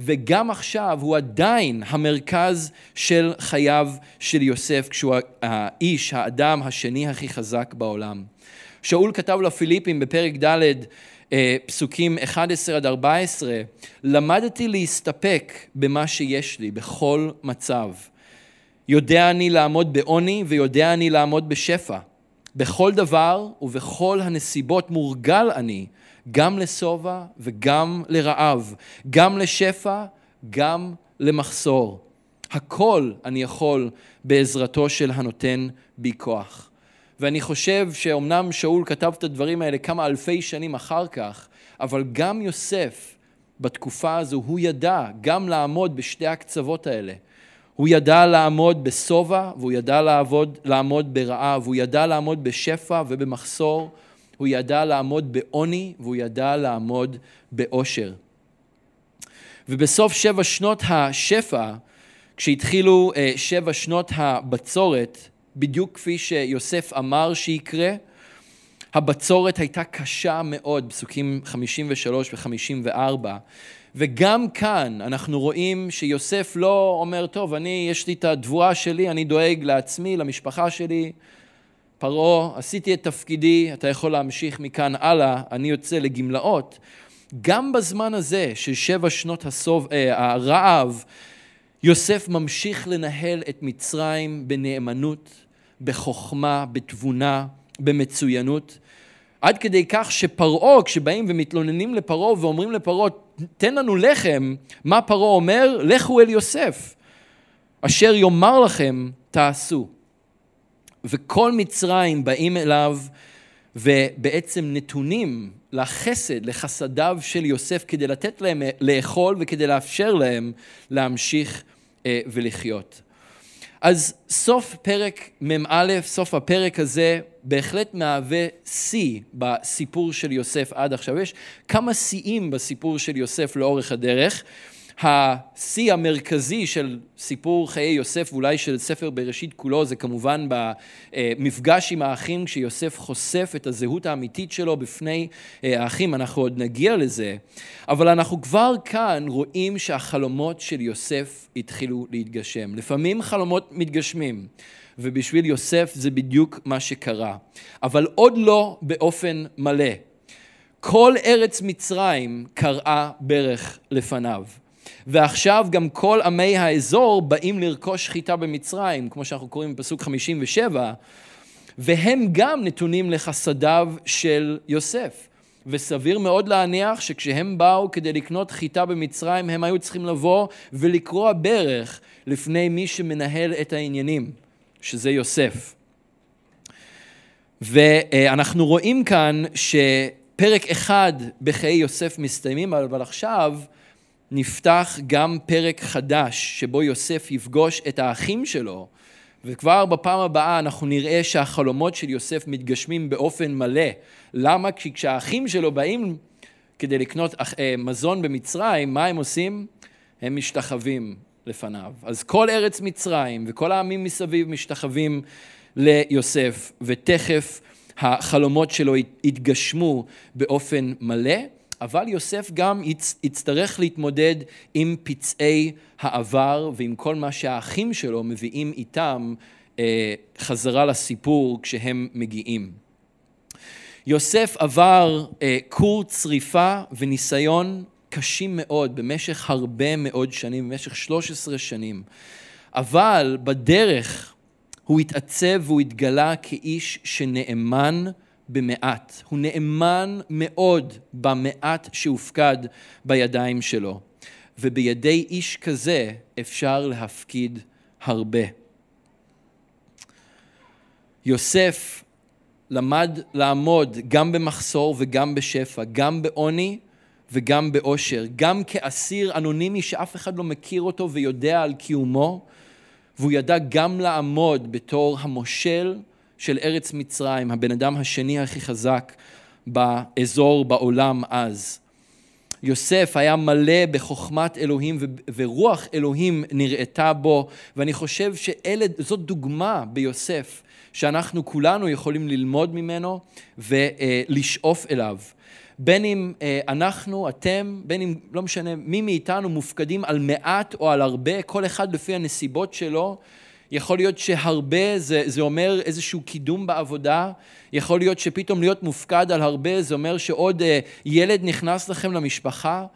וגם עכשיו הוא עדיין המרכז של חייו של יוסף, כשהוא האיש, האדם השני הכי חזק בעולם. שאול כתב לפיליפים בפרק ד' אה, פסוקים 11 עד 14, למדתי להסתפק במה שיש לי בכל מצב. יודע אני לעמוד בעוני ויודע אני לעמוד בשפע. בכל דבר ובכל הנסיבות מורגל אני, גם לשובע וגם לרעב, גם לשפע, גם למחסור. הכל אני יכול בעזרתו של הנותן בי כוח. ואני חושב שאומנם שאול כתב את הדברים האלה כמה אלפי שנים אחר כך, אבל גם יוסף בתקופה הזו, הוא ידע גם לעמוד בשתי הקצוות האלה. הוא ידע לעמוד בשובע והוא ידע לעבוד, לעמוד ברעב, הוא ידע לעמוד בשפע ובמחסור, הוא ידע לעמוד בעוני והוא ידע לעמוד באושר. ובסוף שבע שנות השפע, כשהתחילו אה, שבע שנות הבצורת, בדיוק כפי שיוסף אמר שיקרה, הבצורת הייתה קשה מאוד, פסוקים 53 ו-54, וגם כאן אנחנו רואים שיוסף לא אומר, טוב, אני, יש לי את התבואה שלי, אני דואג לעצמי, למשפחה שלי. פרעה, עשיתי את תפקידי, אתה יכול להמשיך מכאן הלאה, אני יוצא לגמלאות. גם בזמן הזה של שבע שנות הסוב, אה, הרעב, יוסף ממשיך לנהל את מצרים בנאמנות, בחוכמה, בתבונה, במצוינות. עד כדי כך שפרעה, כשבאים ומתלוננים לפרעה ואומרים לפרעה, תן לנו לחם, מה פרעה אומר? לכו אל יוסף, אשר יאמר לכם תעשו. וכל מצרים באים אליו ובעצם נתונים לחסד, לחסדיו של יוסף, כדי לתת להם לאכול וכדי לאפשר להם להמשיך אה, ולחיות. אז סוף פרק מ"א, סוף הפרק הזה, בהחלט מהווה שיא בסיפור של יוסף עד עכשיו. יש כמה שיאים בסיפור של יוסף לאורך הדרך. השיא המרכזי של סיפור חיי יוסף, ואולי של ספר בראשית כולו, זה כמובן במפגש עם האחים, כשיוסף חושף את הזהות האמיתית שלו בפני אה, האחים, אנחנו עוד נגיע לזה, אבל אנחנו כבר כאן רואים שהחלומות של יוסף התחילו להתגשם. לפעמים חלומות מתגשמים. ובשביל יוסף זה בדיוק מה שקרה. אבל עוד לא באופן מלא. כל ארץ מצרים קרעה ברך לפניו. ועכשיו גם כל עמי האזור באים לרכוש חיטה במצרים, כמו שאנחנו קוראים בפסוק 57, והם גם נתונים לחסדיו של יוסף. וסביר מאוד להניח שכשהם באו כדי לקנות חיטה במצרים, הם היו צריכים לבוא ולקרוע ברך לפני מי שמנהל את העניינים, שזה יוסף. ואנחנו רואים כאן שפרק אחד בחיי יוסף מסתיימים, אבל עכשיו נפתח גם פרק חדש שבו יוסף יפגוש את האחים שלו, וכבר בפעם הבאה אנחנו נראה שהחלומות של יוסף מתגשמים באופן מלא. למה? כי כשהאחים שלו באים כדי לקנות אה, מזון במצרים, מה הם עושים? הם משתחווים לפניו. אז כל ארץ מצרים וכל העמים מסביב משתחווים ליוסף, ותכף החלומות שלו יתגשמו באופן מלא. אבל יוסף גם יצטרך להתמודד עם פצעי העבר ועם כל מה שהאחים שלו מביאים איתם אה, חזרה לסיפור כשהם מגיעים. יוסף עבר אה, כור צריפה וניסיון קשים מאוד במשך הרבה מאוד שנים, במשך 13 שנים, אבל בדרך הוא התעצב והוא התגלה כאיש שנאמן במעט. הוא נאמן מאוד במעט שהופקד בידיים שלו. ובידי איש כזה אפשר להפקיד הרבה. יוסף למד לעמוד גם במחסור וגם בשפע, גם בעוני וגם באושר, גם כאסיר אנונימי שאף אחד לא מכיר אותו ויודע על קיומו, והוא ידע גם לעמוד בתור המושל של ארץ מצרים, הבן אדם השני הכי חזק באזור, בעולם אז. יוסף היה מלא בחוכמת אלוהים ורוח אלוהים נראתה בו, ואני חושב שזאת דוגמה ביוסף שאנחנו כולנו יכולים ללמוד ממנו ולשאוף אליו. בין אם אה, אנחנו, אתם, בין אם, לא משנה, מי מאיתנו מופקדים על מעט או על הרבה, כל אחד לפי הנסיבות שלו, יכול להיות שהרבה זה, זה אומר איזשהו קידום בעבודה, יכול להיות שפתאום להיות מופקד על הרבה זה אומר שעוד אה, ילד נכנס לכם למשפחה,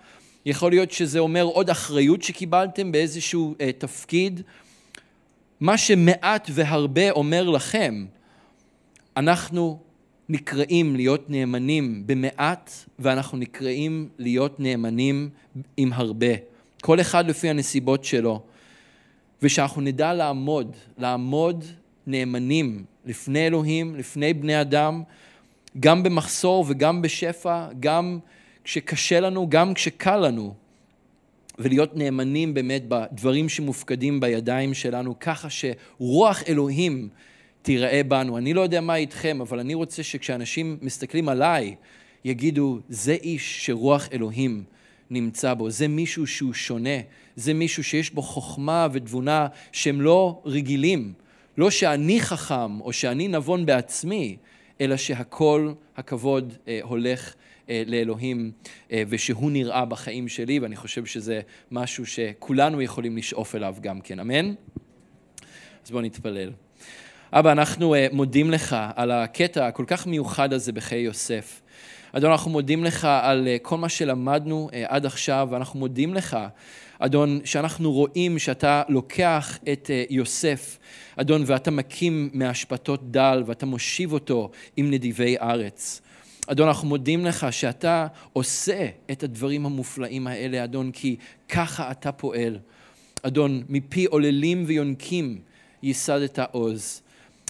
יכול להיות שזה אומר עוד אחריות שקיבלתם באיזשהו אה, תפקיד. מה שמעט והרבה אומר לכם, אנחנו נקראים להיות נאמנים במעט, ואנחנו נקראים להיות נאמנים עם הרבה. כל אחד לפי הנסיבות שלו. ושאנחנו נדע לעמוד, לעמוד נאמנים לפני אלוהים, לפני בני אדם, גם במחסור וגם בשפע, גם כשקשה לנו, גם כשקל לנו, ולהיות נאמנים באמת בדברים שמופקדים בידיים שלנו, ככה שרוח אלוהים תיראה בנו. אני לא יודע מה איתכם, אבל אני רוצה שכשאנשים מסתכלים עליי, יגידו, זה איש שרוח אלוהים נמצא בו, זה מישהו שהוא שונה, זה מישהו שיש בו חוכמה ותבונה שהם לא רגילים. לא שאני חכם או שאני נבון בעצמי, אלא שהכל הכבוד אה, הולך אה, לאלוהים אה, ושהוא נראה בחיים שלי, ואני חושב שזה משהו שכולנו יכולים לשאוף אליו גם כן, אמן? אז בואו נתפלל. אבא, אנחנו אה, מודים לך על הקטע הכל כך מיוחד הזה בחיי יוסף. אדון, אנחנו מודים לך על כל מה שלמדנו עד עכשיו, ואנחנו מודים לך, אדון, שאנחנו רואים שאתה לוקח את יוסף, אדון, ואתה מקים מהשפטות דל, ואתה מושיב אותו עם נדיבי ארץ. אדון, אנחנו מודים לך שאתה עושה את הדברים המופלאים האלה, אדון, כי ככה אתה פועל. אדון, מפי עוללים ויונקים ייסדת עוז.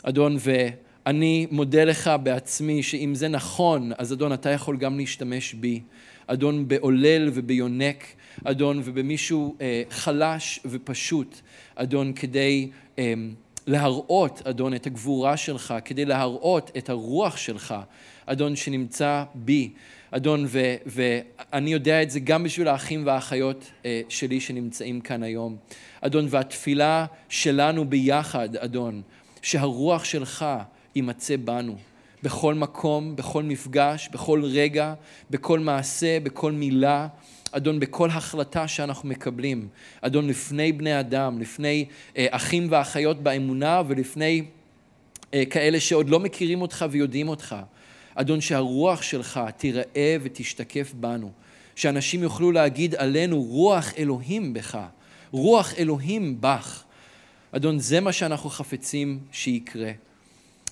אדון, ואני מודה לך בעצמי שאם זה נכון, אז אדון, אתה יכול גם להשתמש בי. אדון, בעולל וביונק, אדון, ובמישהו אה, חלש ופשוט, אדון, כדי... אה, להראות, אדון, את הגבורה שלך, כדי להראות את הרוח שלך, אדון, שנמצא בי. אדון, ו, ואני יודע את זה גם בשביל האחים והאחיות אה, שלי שנמצאים כאן היום. אדון, והתפילה שלנו ביחד, אדון, שהרוח שלך יימצא בנו. בכל מקום, בכל מפגש, בכל רגע, בכל מעשה, בכל מילה. אדון, בכל החלטה שאנחנו מקבלים, אדון, לפני בני אדם, לפני אה, אחים ואחיות באמונה ולפני אה, כאלה שעוד לא מכירים אותך ויודעים אותך. אדון, שהרוח שלך תיראה ותשתקף בנו, שאנשים יוכלו להגיד עלינו רוח אלוהים בך, רוח אלוהים בך. אדון, זה מה שאנחנו חפצים שיקרה.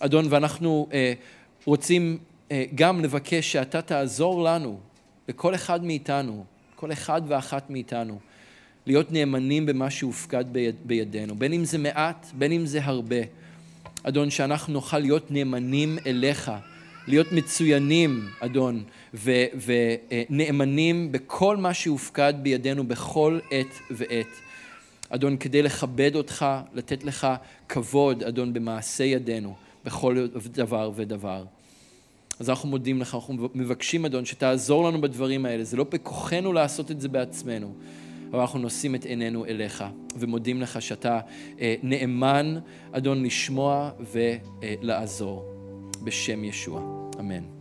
אדון, ואנחנו אה, רוצים אה, גם לבקש שאתה תעזור לנו, לכל אחד מאיתנו, כל אחד ואחת מאיתנו, להיות נאמנים במה שהופקד ביד, בידינו, בין אם זה מעט, בין אם זה הרבה. אדון, שאנחנו נוכל להיות נאמנים אליך, להיות מצוינים, אדון, ונאמנים בכל מה שהופקד בידינו בכל עת ועת. אדון, כדי לכבד אותך, לתת לך כבוד, אדון, במעשה ידינו, בכל דבר ודבר. אז אנחנו מודים לך, אנחנו מבקשים, אדון, שתעזור לנו בדברים האלה. זה לא בכוחנו לעשות את זה בעצמנו, אבל אנחנו נושאים את עינינו אליך, ומודים לך שאתה אה, נאמן, אדון, לשמוע ולעזור. בשם ישוע. אמן.